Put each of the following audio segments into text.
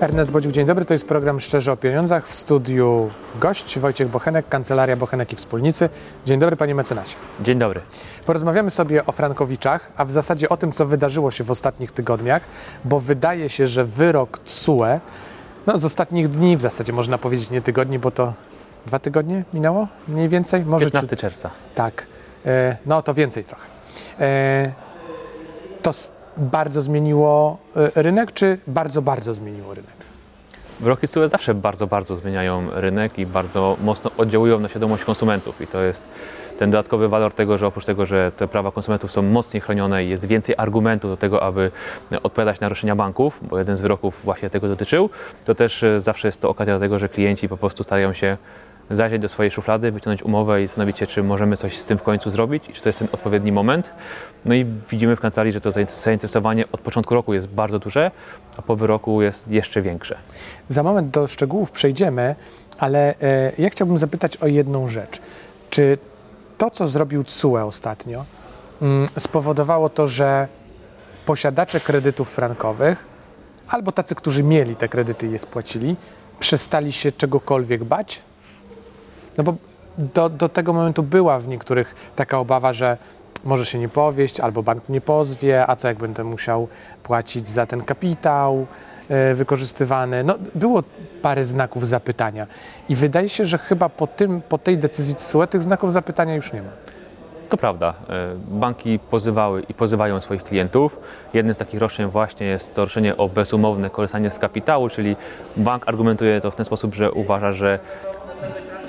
Ernest Bodziuk, dzień dobry. To jest program Szczerze o Pieniądzach. W studiu gość Wojciech Bochenek, Kancelaria Bochenek i Wspólnicy. Dzień dobry, panie mecenasie. Dzień dobry. Porozmawiamy sobie o Frankowiczach, a w zasadzie o tym, co wydarzyło się w ostatnich tygodniach, bo wydaje się, że wyrok TSUE, no z ostatnich dni, w zasadzie można powiedzieć nie tygodni, bo to dwa tygodnie minęło mniej więcej? Może 15 czerwca. Tak. E, no to więcej trochę. E, to bardzo zmieniło e, rynek, czy bardzo, bardzo zmieniło rynek? Wyroki TSUE zawsze bardzo, bardzo zmieniają rynek i bardzo mocno oddziałują na świadomość konsumentów i to jest ten dodatkowy walor tego, że oprócz tego, że te prawa konsumentów są mocniej chronione jest więcej argumentów do tego, aby odpowiadać na roszczenia banków, bo jeden z wyroków właśnie tego dotyczył, to też e, zawsze jest to okazja do tego, że klienci po prostu starają się zajrzeć do swojej szuflady, wyciągnąć umowę i zastanowić się, czy możemy coś z tym w końcu zrobić i czy to jest ten odpowiedni moment. No i widzimy w kancelarii, że to zainteresowanie od początku roku jest bardzo duże, a po wyroku jest jeszcze większe. Za moment do szczegółów przejdziemy, ale e, ja chciałbym zapytać o jedną rzecz. Czy to, co zrobił TSUE ostatnio, mm, spowodowało to, że posiadacze kredytów frankowych albo tacy, którzy mieli te kredyty i je spłacili, przestali się czegokolwiek bać? No bo do, do tego momentu była w niektórych taka obawa, że może się nie powieść, albo bank nie pozwie, a co jak będę musiał płacić za ten kapitał e, wykorzystywany. No, było parę znaków zapytania i wydaje się, że chyba po, tym, po tej decyzji TSUE tych znaków zapytania już nie ma. To prawda. E, banki pozywały i pozywają swoich klientów. Jednym z takich roszczeń właśnie jest to roszczenie o bezumowne korzystanie z kapitału, czyli bank argumentuje to w ten sposób, że uważa, że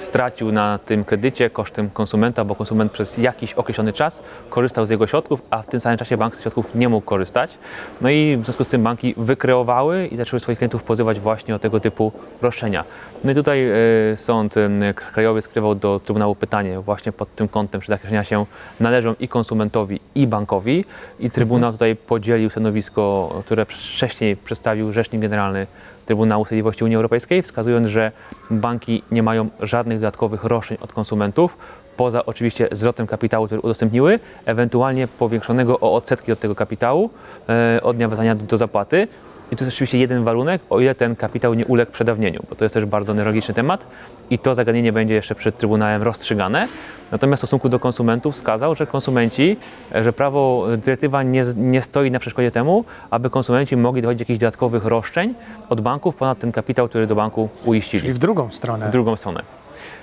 stracił na tym kredycie kosztem konsumenta, bo konsument przez jakiś określony czas korzystał z jego środków, a w tym samym czasie bank z środków nie mógł korzystać. No i w związku z tym banki wykreowały i zaczęły swoich klientów pozywać właśnie o tego typu roszczenia. No i tutaj e, sąd krajowy skrywał do Trybunału pytanie właśnie pod tym kątem, czy takie roszczenia się należą i konsumentowi, i bankowi. I Trybunał mhm. tutaj podzielił stanowisko, które wcześniej przedstawił Rzecznik Generalny Trybunału Sprawiedliwości Unii Europejskiej, wskazując, że banki nie mają żadnych dodatkowych roszczeń od konsumentów, poza oczywiście zwrotem kapitału, który udostępniły, ewentualnie powiększonego o odsetki od tego kapitału e, od dnia wezwania do, do zapłaty. I to jest oczywiście jeden warunek, o ile ten kapitał nie uległ przedawnieniu, bo to jest też bardzo newralgiczny temat i to zagadnienie będzie jeszcze przed Trybunałem rozstrzygane. Natomiast w stosunku do konsumentów wskazał, że konsumenci, że prawo, dyrektywa nie, nie stoi na przeszkodzie temu, aby konsumenci mogli dochodzić jakichś dodatkowych roszczeń od banków ponad ten kapitał, który do banku uiścili. Czyli w drugą stronę. W drugą stronę.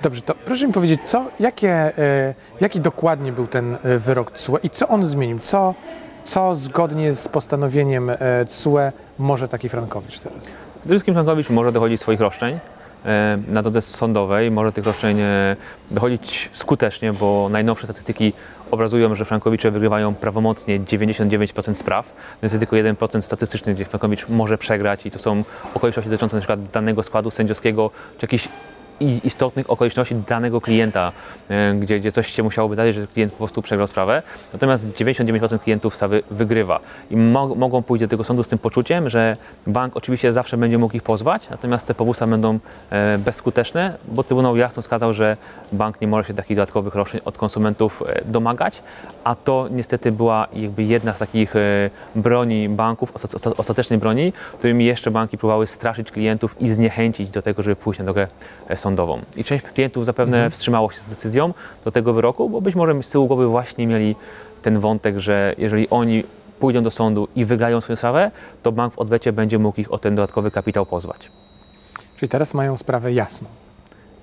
Dobrze, to proszę mi powiedzieć, co, jakie, e, jaki dokładnie był ten e, wyrok TSUE i co on zmienił? Co, co zgodnie z postanowieniem e, TSUE może taki Frankowicz teraz? Przede wszystkim Frankowicz może dochodzić swoich roszczeń e, na drodze sądowej, może tych roszczeń e, dochodzić skutecznie, bo najnowsze statystyki obrazują, że Frankowicze wygrywają prawomocnie 99% spraw, więc jest tylko 1% statystyczny, gdzie Frankowicz może przegrać i to są okoliczności dotyczące przykład danego składu sędziowskiego, czy jakichś istotnych okoliczności danego klienta, e, gdzie, gdzie coś się musiało wydarzyć, że klient po prostu przegrał sprawę. Natomiast 99% klientów sprawy wygrywa i mo mogą pójść do tego sądu z tym poczuciem, że bank oczywiście zawsze będzie mógł ich pozwać, natomiast te powództwa będą e, bezskuteczne, bo Trybunał jasno wskazał, że bank nie może się takich dodatkowych roszczeń od konsumentów e, domagać, a to niestety była jakby jedna z takich broni banków, ostatecznej broni, którymi jeszcze banki próbowały straszyć klientów i zniechęcić do tego, żeby pójść na drogę sądową sądową. I część klientów zapewne mhm. wstrzymało się z decyzją do tego wyroku, bo być może z tyłu głowy właśnie mieli ten wątek, że jeżeli oni pójdą do sądu i wygrają swoją sprawę, to bank w odwecie będzie mógł ich o ten dodatkowy kapitał pozwać. Czyli teraz mają sprawę jasną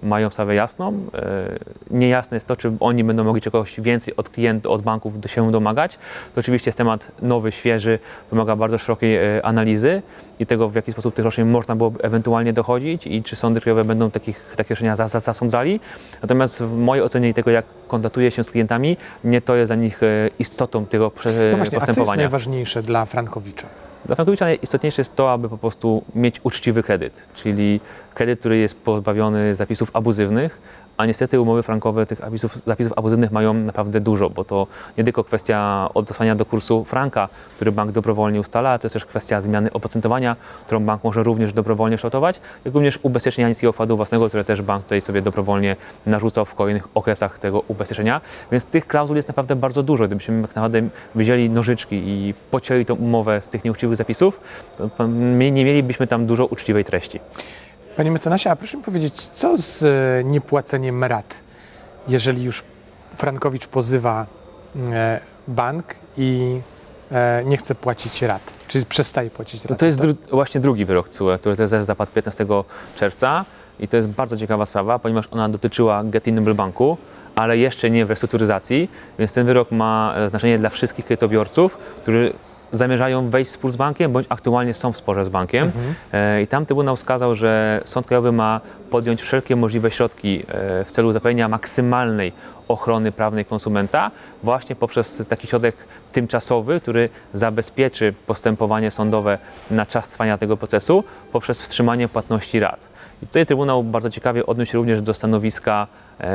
mają sprawę jasną. E, niejasne jest to, czy oni będą mogli czegoś więcej od klientów, od banków się domagać. To oczywiście jest temat nowy, świeży, wymaga bardzo szerokiej e, analizy i tego, w jaki sposób tych roszczeń można było ewentualnie dochodzić i czy sądy krajowe będą takich, takie roszczenia zasądzali. Natomiast w mojej ocenie tego, jak kontaktuje się z klientami, nie to jest dla nich e, istotą tego no właśnie, postępowania. A co jest najważniejsze dla Frankowicza? Dla Frankowicza najistotniejsze jest to, aby po prostu mieć uczciwy kredyt, czyli kredyt, który jest pozbawiony zapisów abuzywnych, a niestety umowy frankowe tych zapisów, zapisów mają naprawdę dużo, bo to nie tylko kwestia odesłania do kursu franka, który bank dobrowolnie ustala, to jest też kwestia zmiany oprocentowania, którą bank może również dobrowolnie kształtować, jak również ubezpieczenia niskiego wkładu własnego, które też bank tutaj sobie dobrowolnie narzucał w kolejnych okresach tego ubezpieczenia. Więc tych klauzul jest naprawdę bardzo dużo. Gdybyśmy tak naprawdę wzięli nożyczki i pocięli tą umowę z tych nieuczciwych zapisów, to nie mielibyśmy tam dużo uczciwej treści. Panie mecenasie, a proszę mi powiedzieć, co z e, niepłaceniem rat, jeżeli już Frankowicz pozywa e, bank i e, nie chce płacić rat, czy przestaje płacić rat? No to jest dru właśnie drugi wyrok CUE, który też zapadł 15 czerwca i to jest bardzo ciekawa sprawa, ponieważ ona dotyczyła Getinable Banku, ale jeszcze nie w restrukturyzacji, więc ten wyrok ma znaczenie dla wszystkich kredytobiorców, którzy zamierzają wejść w spór z bankiem, bądź aktualnie są w sporze z bankiem. E, I tam Trybunał wskazał, że Sąd Krajowy ma podjąć wszelkie możliwe środki e, w celu zapewnienia maksymalnej ochrony prawnej konsumenta właśnie poprzez taki środek tymczasowy, który zabezpieczy postępowanie sądowe na czas trwania tego procesu poprzez wstrzymanie płatności rat. I tutaj Trybunał bardzo ciekawie odniósł się również do stanowiska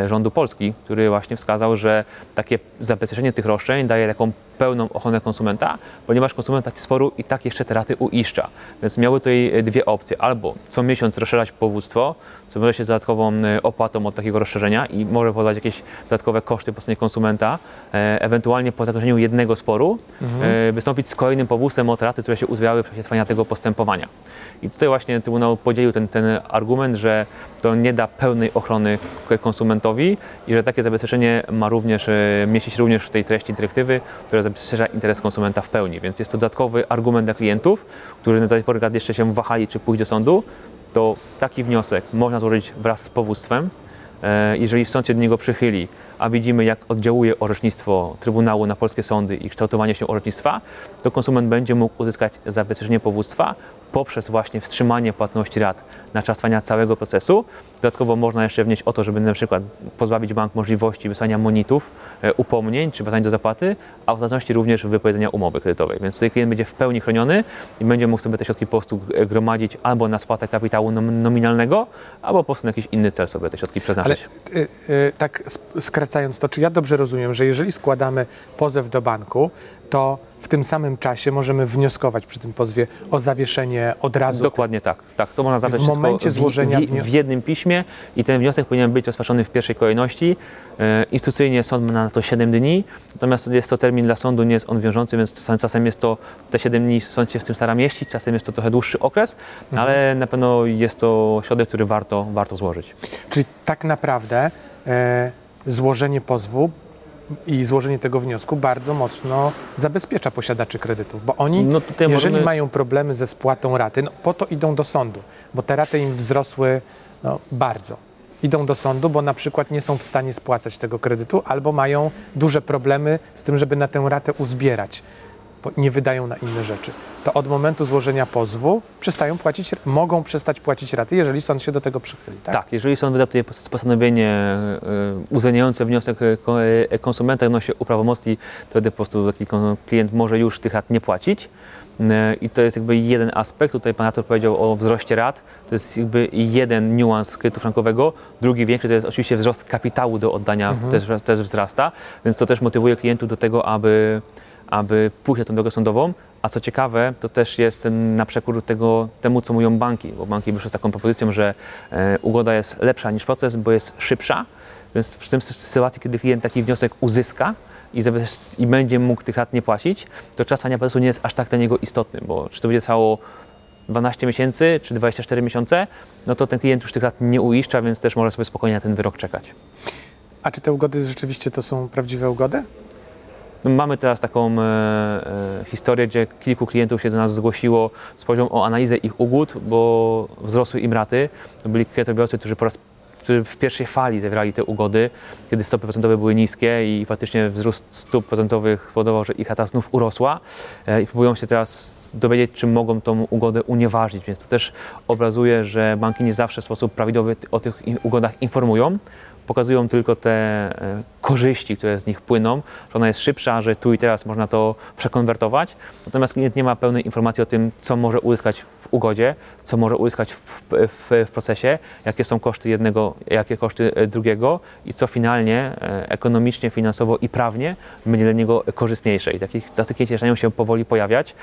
rządu Polski, który właśnie wskazał, że takie zabezpieczenie tych roszczeń daje taką pełną ochronę konsumenta, ponieważ konsument w sporu i tak jeszcze te raty uiszcza. Więc miały tutaj e, dwie opcje. Albo co miesiąc rozszerzać powództwo, co może się dodatkową e, opłatą od takiego rozszerzenia i może powodować jakieś dodatkowe koszty po stronie konsumenta, e, ewentualnie po zakończeniu jednego sporu e, wystąpić z kolejnym powództwem od raty, które się uzbierały w czasie trwania tego postępowania. I tutaj właśnie Trybunał podzielił ten, ten argument, że to nie da pełnej ochrony konsumentowi i że takie zabezpieczenie ma również e, mieścić również w tej treści dyrektywy, która zabezpiecza interes konsumenta w pełni. Więc jest to dodatkowy argument dla klientów, którzy na tej pory jeszcze się wahali, czy pójść do sądu, to taki wniosek można złożyć wraz z powództwem. E, Jeżeli sąd się do niego przychyli, a widzimy, jak oddziałuje orzecznictwo Trybunału na polskie sądy i kształtowanie się orzecznictwa, to konsument będzie mógł uzyskać zabezpieczenie powództwa poprzez właśnie wstrzymanie płatności rat na czas trwania całego procesu. Dodatkowo można jeszcze wnieść o to, żeby na przykład pozbawić bank możliwości wysłania monitów, e, upomnień czy wezwań do zapłaty, a w zależności również wypowiedzenia umowy kredytowej. Więc tutaj klient będzie w pełni chroniony i będzie mógł sobie te środki po prostu e, gromadzić albo na spłatę kapitału nom- nominalnego, albo po prostu na jakiś inny cel sobie te środki Ale przeznaczyć. y, y, tak skracając to, czy ja dobrze rozumiem, że jeżeli składamy pozew do banku, to w tym samym czasie możemy wnioskować przy tym pozwie o zawieszenie od razu Dokładnie tak. tak. To można W wszystko momencie złożenia w, w, w jednym piśmie i ten wniosek powinien być rozpatrzony w pierwszej kolejności. E, instrukcyjnie sąd ma na to 7 dni, natomiast jest to termin dla sądu, nie jest on wiążący, więc czasem, czasem jest to te 7 dni, sąd się w tym stara mieścić, czasem jest to trochę dłuższy okres, Mhm. ale na pewno jest to środek, który warto, warto złożyć. Czyli tak naprawdę e, złożenie pozwu i złożenie tego wniosku bardzo mocno zabezpiecza posiadaczy kredytów, bo oni, No jeżeli możemy- mają problemy ze spłatą raty, no po to idą do sądu, bo te raty im wzrosły no, bardzo. Idą do sądu, bo na przykład nie są w stanie spłacać tego kredytu albo mają duże problemy z tym, żeby na tę ratę uzbierać, nie wydają na inne rzeczy. To od momentu złożenia pozwu przestają płacić, mogą przestać płacić raty, jeżeli sąd się do tego przychyli. Tak? Tak, jeżeli sąd wyda tutaj pos- postanowienie uwzględniające wniosek e, e, konsumenta, no się uprawomocni, to wtedy po prostu taki klient może już tych rat nie płacić. I to jest jakby jeden aspekt. Tutaj pan Artur powiedział o wzroście rat. To jest jakby jeden niuans kredytu frankowego. Drugi większy to jest oczywiście wzrost kapitału do oddania też, też wzrasta, więc to też motywuje klientów do tego, aby, aby pójść na tę drogę sądową. A co ciekawe, to też jest na przekór tego, temu, co mówią banki, bo banki wyszły z taką propozycją, że e, ugoda jest lepsza niż proces, bo jest szybsza. Więc w tym sytuacji, kiedy klient taki wniosek uzyska i, i będzie mógł tych rat nie płacić, to czas trwania procesu nie jest aż tak dla niego istotny, bo czy to będzie trwało 12 miesięcy czy 24 miesiące, no to ten klient już tych lat nie uiszcza, więc też może sobie spokojnie na ten wyrok czekać. A czy te ugody rzeczywiście to są prawdziwe ugody? No, mamy teraz taką e, e, historię, gdzie kilku klientów się do nas zgłosiło z prośbą o analizę ich ugód, bo wzrosły im raty. To byli kredytobiorcy, którzy po raz którzy w pierwszej fali zawierali te ugody, kiedy stopy procentowe były niskie i faktycznie wzrost stóp procentowych spowodował, że ich rata znów urosła e, i próbują się teraz dowiedzieć, czy mogą tą ugodę unieważnić, więc to też obrazuje, że banki nie zawsze w sposób prawidłowy o tych ugodach informują. Pokazują tylko te e, korzyści, które z nich płyną, że ona jest szybsza, że tu i teraz można to przekonwertować. Natomiast klient nie ma pełnej informacji o tym, co może uzyskać w ugodzie, co może uzyskać w, w, w procesie, jakie są koszty jednego, jakie koszty e, drugiego i co finalnie e, ekonomicznie, finansowo i prawnie będzie dla niego korzystniejsze. I takich, tacy klienci zaczynają się powoli pojawiać.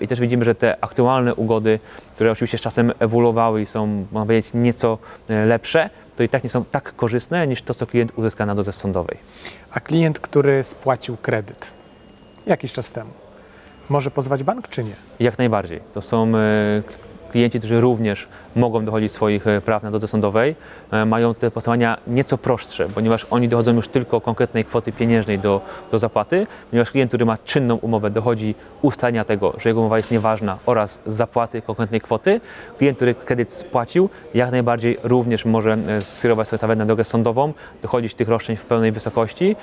I też widzimy, że te aktualne ugody, które oczywiście z czasem ewoluowały i są, można powiedzieć, nieco lepsze, to i tak nie są tak korzystne niż to, co klient uzyska na drodze sądowej. A klient, który spłacił kredyt jakiś czas temu, może pozwać bank czy nie? Jak najbardziej. To są e, klienci, którzy również mogą dochodzić swoich e, praw na drodze sądowej, e, mają te postępowania nieco prostsze, ponieważ oni dochodzą już tylko konkretnej kwoty pieniężnej do, do zapłaty, ponieważ klient, który ma czynną umowę, dochodzi ustalenia tego, że jego umowa jest nieważna oraz zapłaty konkretnej kwoty. Klient, który kredyt spłacił, jak najbardziej również może e, skierować swoją sprawę na drogę sądową, dochodzić tych roszczeń w pełnej wysokości,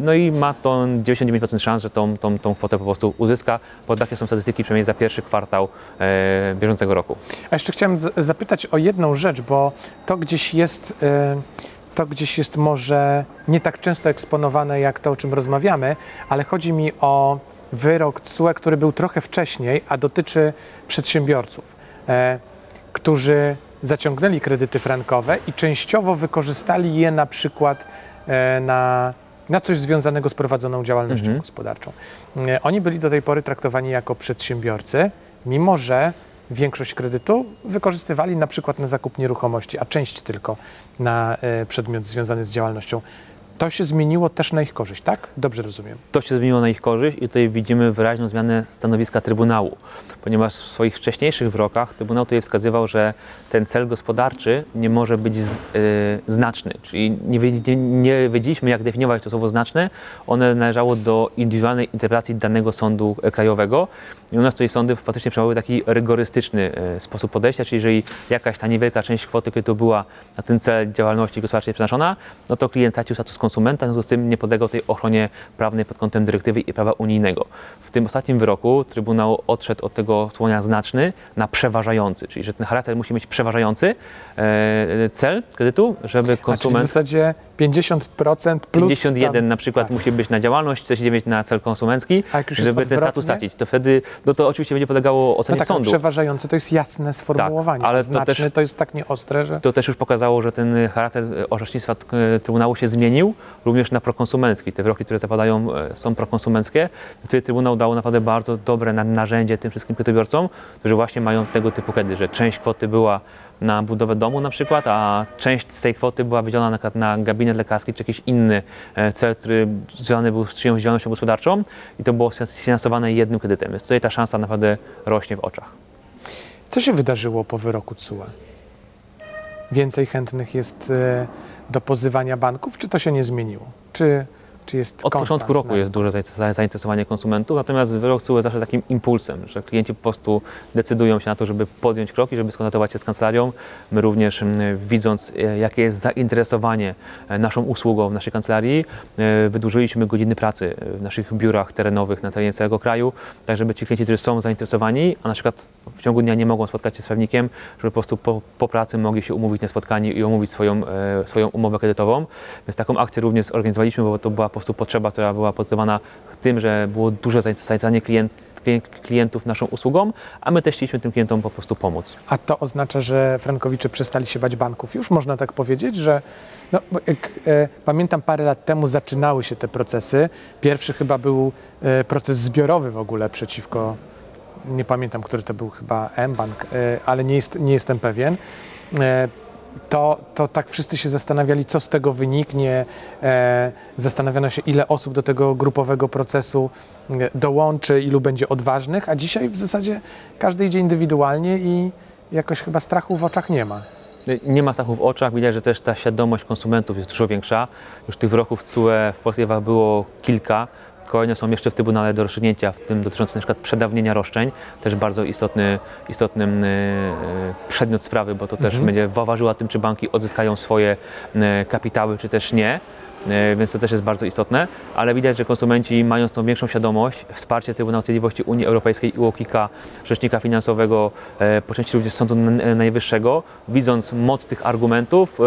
no i ma to 99% szans, że tą, tą, tą kwotę po prostu uzyska, bo takie są statystyki przynajmniej za pierwszy kwartał bieżącego roku. A jeszcze chciałem zapytać o jedną rzecz, bo to gdzieś jest, e, to gdzieś jest może nie tak często eksponowane jak to, o czym rozmawiamy, ale chodzi mi o wyrok TSUE, który był trochę wcześniej, a dotyczy przedsiębiorców, e, którzy zaciągnęli kredyty frankowe i częściowo wykorzystali je na przykład e, na, na coś związanego z prowadzoną działalnością Mhm. gospodarczą. E, Oni byli do tej pory traktowani jako przedsiębiorcy, mimo że większość kredytu wykorzystywali na przykład na zakup nieruchomości, a część tylko na e, przedmiot związany z działalnością. To się zmieniło też na ich korzyść, tak? Dobrze rozumiem. To się zmieniło na ich korzyść i tutaj widzimy wyraźną zmianę stanowiska Trybunału, ponieważ w swoich wcześniejszych wyrokach Trybunał tutaj wskazywał, że ten cel gospodarczy nie może być z, y, znaczny, czyli nie, wiedz- nie wiedzieliśmy jak definiować to słowo znaczne, one należało do indywidualnej interpretacji danego sądu e, krajowego. I u nas tutaj sądy faktycznie przyjmowały taki rygorystyczny e, sposób podejścia, czyli jeżeli jakaś ta niewielka część kwoty kredytu była na ten cel działalności gospodarczej przeznaczona, no to klient tracił status konsumenta, w związku z tym nie podlegał tej ochronie prawnej pod kątem dyrektywy i prawa unijnego. W tym ostatnim wyroku Trybunał odszedł od tego słonia znaczny na przeważający, czyli że ten charakter musi mieć przeważający e, cel kredytu, żeby A, czyli w konsument zasadzie 50% plus 51 tam, na przykład tak. musi być na działalność, 49 na cel konsumencki, A jak już jest żeby ten status stracić. To wtedy, no to oczywiście będzie podlegało No ocenie tak, ale sądu. przeważający to jest jasne sformułowanie, Tak, ale a to też- to jest tak nieostre, że... To też już pokazało, że ten charakter orzecznictwa e, Trybunału się zmienił, również na prokonsumencki. Te wyroki, które zapadają, e, są prokonsumenckie. Tutaj Trybunał dał naprawdę bardzo dobre na- narzędzie tym wszystkim kredytobiorcom, którzy właśnie mają tego typu kredyty, że część kwoty była na budowę domu na przykład, a część z tej kwoty była wydzielona na, na gabinet lekarski czy jakiś inny e, cel, który związany był z czyjąś działalnością gospodarczą i to było sfinansowane jednym kredytem. Więc tutaj ta szansa naprawdę rośnie w oczach. Co się wydarzyło po wyroku TSUE? Więcej chętnych jest e, do pozywania banków, czy to się nie zmieniło? Czy, czy jest Od konstans początku roku jest duże za- zainteresowanie konsumentów, natomiast wyrok CUE zawsze takim impulsem, że klienci po prostu decydują się na to, żeby podjąć kroki, żeby skontaktować się z kancelarią. My również m, widząc, e, jakie jest zainteresowanie e, naszą usługą w naszej kancelarii, e, wydłużyliśmy godziny pracy w naszych biurach terenowych na terenie całego kraju, tak żeby ci klienci, którzy są zainteresowani, a na przykład w ciągu dnia nie mogą spotkać się z prawnikiem, żeby po prostu po, po pracy mogli się umówić na spotkanie i omówić swoją, swoją umowę kredytową. Więc taką akcję również zorganizowaliśmy, bo to była po prostu potrzeba, która była podyktowana tym, że było duże zainteresowanie klient, klien- klientów naszą usługą, a my też chcieliśmy tym klientom po prostu pomóc. A to oznacza, że frankowicze przestali się bać banków. Już można tak powiedzieć, że no, jak, e, pamiętam parę lat temu zaczynały się te procesy. Pierwszy chyba był e, proces zbiorowy w ogóle przeciwko, nie pamiętam, który to był, chyba mBank, e, ale nie, jest, nie jestem pewien. E, to, to tak wszyscy się zastanawiali, co z tego wyniknie. E, zastanawiano się, ile osób do tego grupowego procesu e, dołączy, ilu będzie odważnych, a dzisiaj w zasadzie każdy idzie indywidualnie i jakoś chyba strachu w oczach nie ma. Nie ma strachu w oczach, widać, że też ta świadomość konsumentów jest dużo większa. Już tych wyroków CUE w polskich prawach było kilka. Kolejne są jeszcze w Trybunale do rozstrzygnięcia, w tym dotyczące przykład przedawnienia roszczeń. Też bardzo istotny, istotny e, przedmiot sprawy, bo to też Mhm. będzie ważyła tym, czy banki odzyskają swoje e, kapitały, czy też nie. e, więc to też jest bardzo istotne, ale widać, że konsumenci mając tą większą świadomość, wsparcie Trybunału Sprawiedliwości Unii Europejskiej i UOKiK-a, Rzecznika Finansowego, po części również Sądu Najwyższego, widząc moc tych argumentów,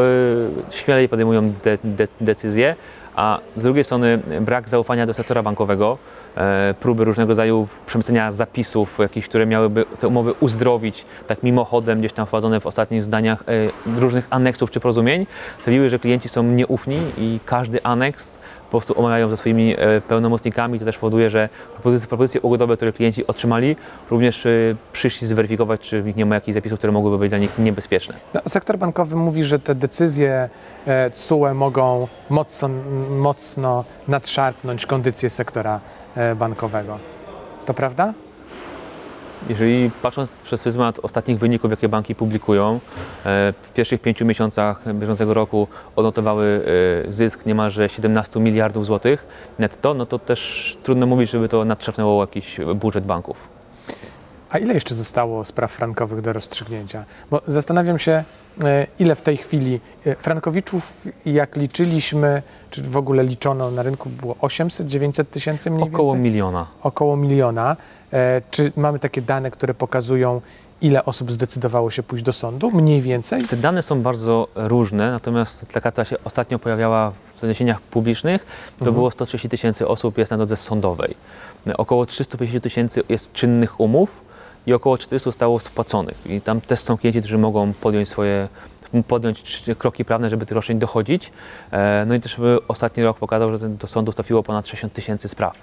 śmielej podejmują de- de- decyzje, a z drugiej strony brak zaufania do sektora bankowego, e, próby różnego rodzaju przemycenia zapisów, jakichś, które miałyby te umowy uzdrowić, tak mimochodem gdzieś tam wprowadzone w ostatnich zdaniach e, różnych aneksów czy porozumień, sprawiły, że klienci są nieufni i każdy aneks po prostu omawiają ze swoimi e, pełnomocnikami. To też powoduje, że propozycje, propozycje ugodowe, które klienci otrzymali, również e, przyszli zweryfikować, czy w nich nie ma jakichś zapisów, które mogłyby być dla nich niebezpieczne. No, sektor bankowy mówi, że te decyzje e, TSUE mogą mocno, mocno nadszarpnąć kondycję sektora e, bankowego. To prawda? Jeżeli patrząc przez pryzmat ostatnich wyników, jakie banki publikują, e, w pierwszych pięciu miesiącach bieżącego roku odnotowały e, zysk niemalże 17 miliardów złotych netto, no to też trudno mówić, żeby to nadszarpnęło jakiś budżet banków. A ile jeszcze zostało spraw frankowych do rozstrzygnięcia? Bo zastanawiam się, e, ile w tej chwili frankowiczów, jak liczyliśmy, czy w ogóle liczono na rynku, było 800-900 tysięcy mniej Około więcej? miliona. Około miliona. E, Czy mamy takie dane, które pokazują, ile osób zdecydowało się pójść do sądu? Mniej więcej? Te dane są bardzo różne, natomiast taka, która się ostatnio pojawiała w doniesieniach publicznych, to Mhm. było 130 tysięcy osób jest na drodze sądowej. Około 350 tysięcy jest czynnych umów i około 400 zostało spłaconych. I tam też są klienci, którzy mogą podjąć swoje podjąć kroki prawne, żeby tych roszczeń dochodzić. E, No i też ostatni rok pokazał, że do sądów trafiło ponad 60 tysięcy spraw.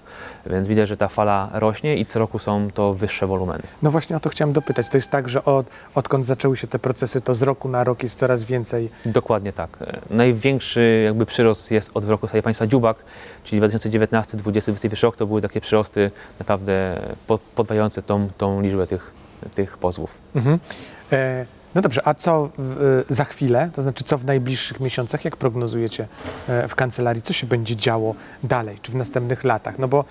Więc widać, że ta fala rośnie i co roku są to wyższe wolumeny. No właśnie o to chciałem dopytać. To jest tak, że od, odkąd zaczęły się te procesy, to z roku na rok jest coraz więcej. Dokładnie tak. E, Największy jakby przyrost jest od wyroku Sądu Państwa Dziubak, czyli 2019, 20, 2021 rok to były takie przyrosty naprawdę po- podwajające tą, tą liczbę tych, tych pozwów. Mhm. E, no dobrze, a co w, e, za chwilę, to znaczy co w najbliższych miesiącach, jak prognozujecie e, w kancelarii, co się będzie działo dalej, czy w następnych latach? No bo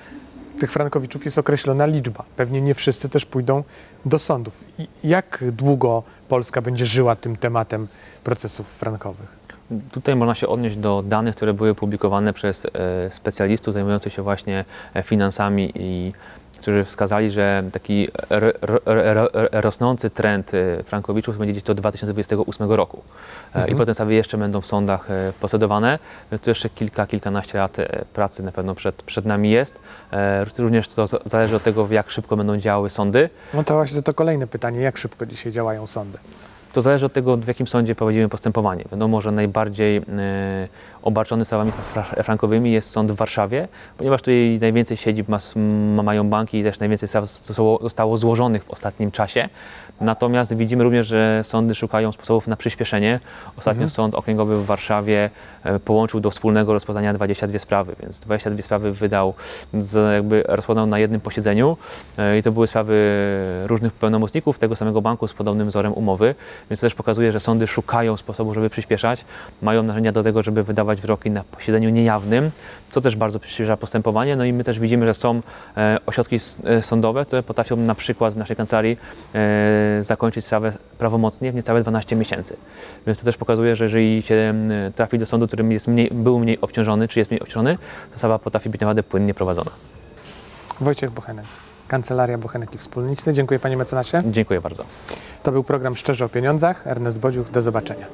tych frankowiczów jest określona liczba. Pewnie nie wszyscy też pójdą do sądów. I jak długo Polska będzie żyła tym tematem procesów frankowych? Tutaj można się odnieść do danych, które były publikowane przez e, specjalistów zajmujących się właśnie e, finansami i którzy wskazali, że taki ro, ro, ro, rosnący trend e, frankowiczów będzie gdzieś do 2028 roku. E, Mhm. I potem sprawy jeszcze będą w sądach e, procedowane. To jeszcze kilka, kilkanaście lat e, pracy na pewno przed, przed nami jest. Również to zależy od tego, jak szybko będą działały sądy. No to właśnie to kolejne pytanie, jak szybko dzisiaj działają sądy? To zależy od tego, w jakim sądzie prowadzimy postępowanie. Wiadomo, że najbardziej e, obarczony sprawami fra- frankowymi jest sąd w Warszawie, ponieważ tutaj najwięcej siedzib ma, ma, mają banki i też najwięcej spraw zostało złożonych w ostatnim czasie. Natomiast widzimy również, że sądy szukają sposobów na przyspieszenie. Ostatnio Mhm. Sąd Okręgowy w Warszawie e, połączył do wspólnego rozpoznania 22 sprawy, więc 22 sprawy wydał, z, jakby rozpoznał na jednym posiedzeniu e, i to były sprawy różnych pełnomocników tego samego banku z podobnym wzorem umowy, więc to też pokazuje, że sądy szukają sposobu, żeby przyspieszać, mają narzędzia do tego, żeby wydawać wyroki na posiedzeniu niejawnym, co też bardzo przyspiesza postępowanie, no i my też widzimy, że są e, ośrodki sądowe, które potrafią na przykład w naszej kancelarii zakończyć sprawę prawomocnie w niecałe 12 miesięcy. Więc to też pokazuje, że jeżeli się trafi do sądu, którym jest mniej, był mniej obciążony, czy jest mniej obciążony, to sprawa potrafi być naprawdę płynnie prowadzona. Wojciech Bochenek, Kancelaria Bochenek i Wspólnicy. Dziękuję panie mecenasie. Dziękuję bardzo. To był program Szczerze o Pieniądzach. Ernest Bodziuk, do zobaczenia.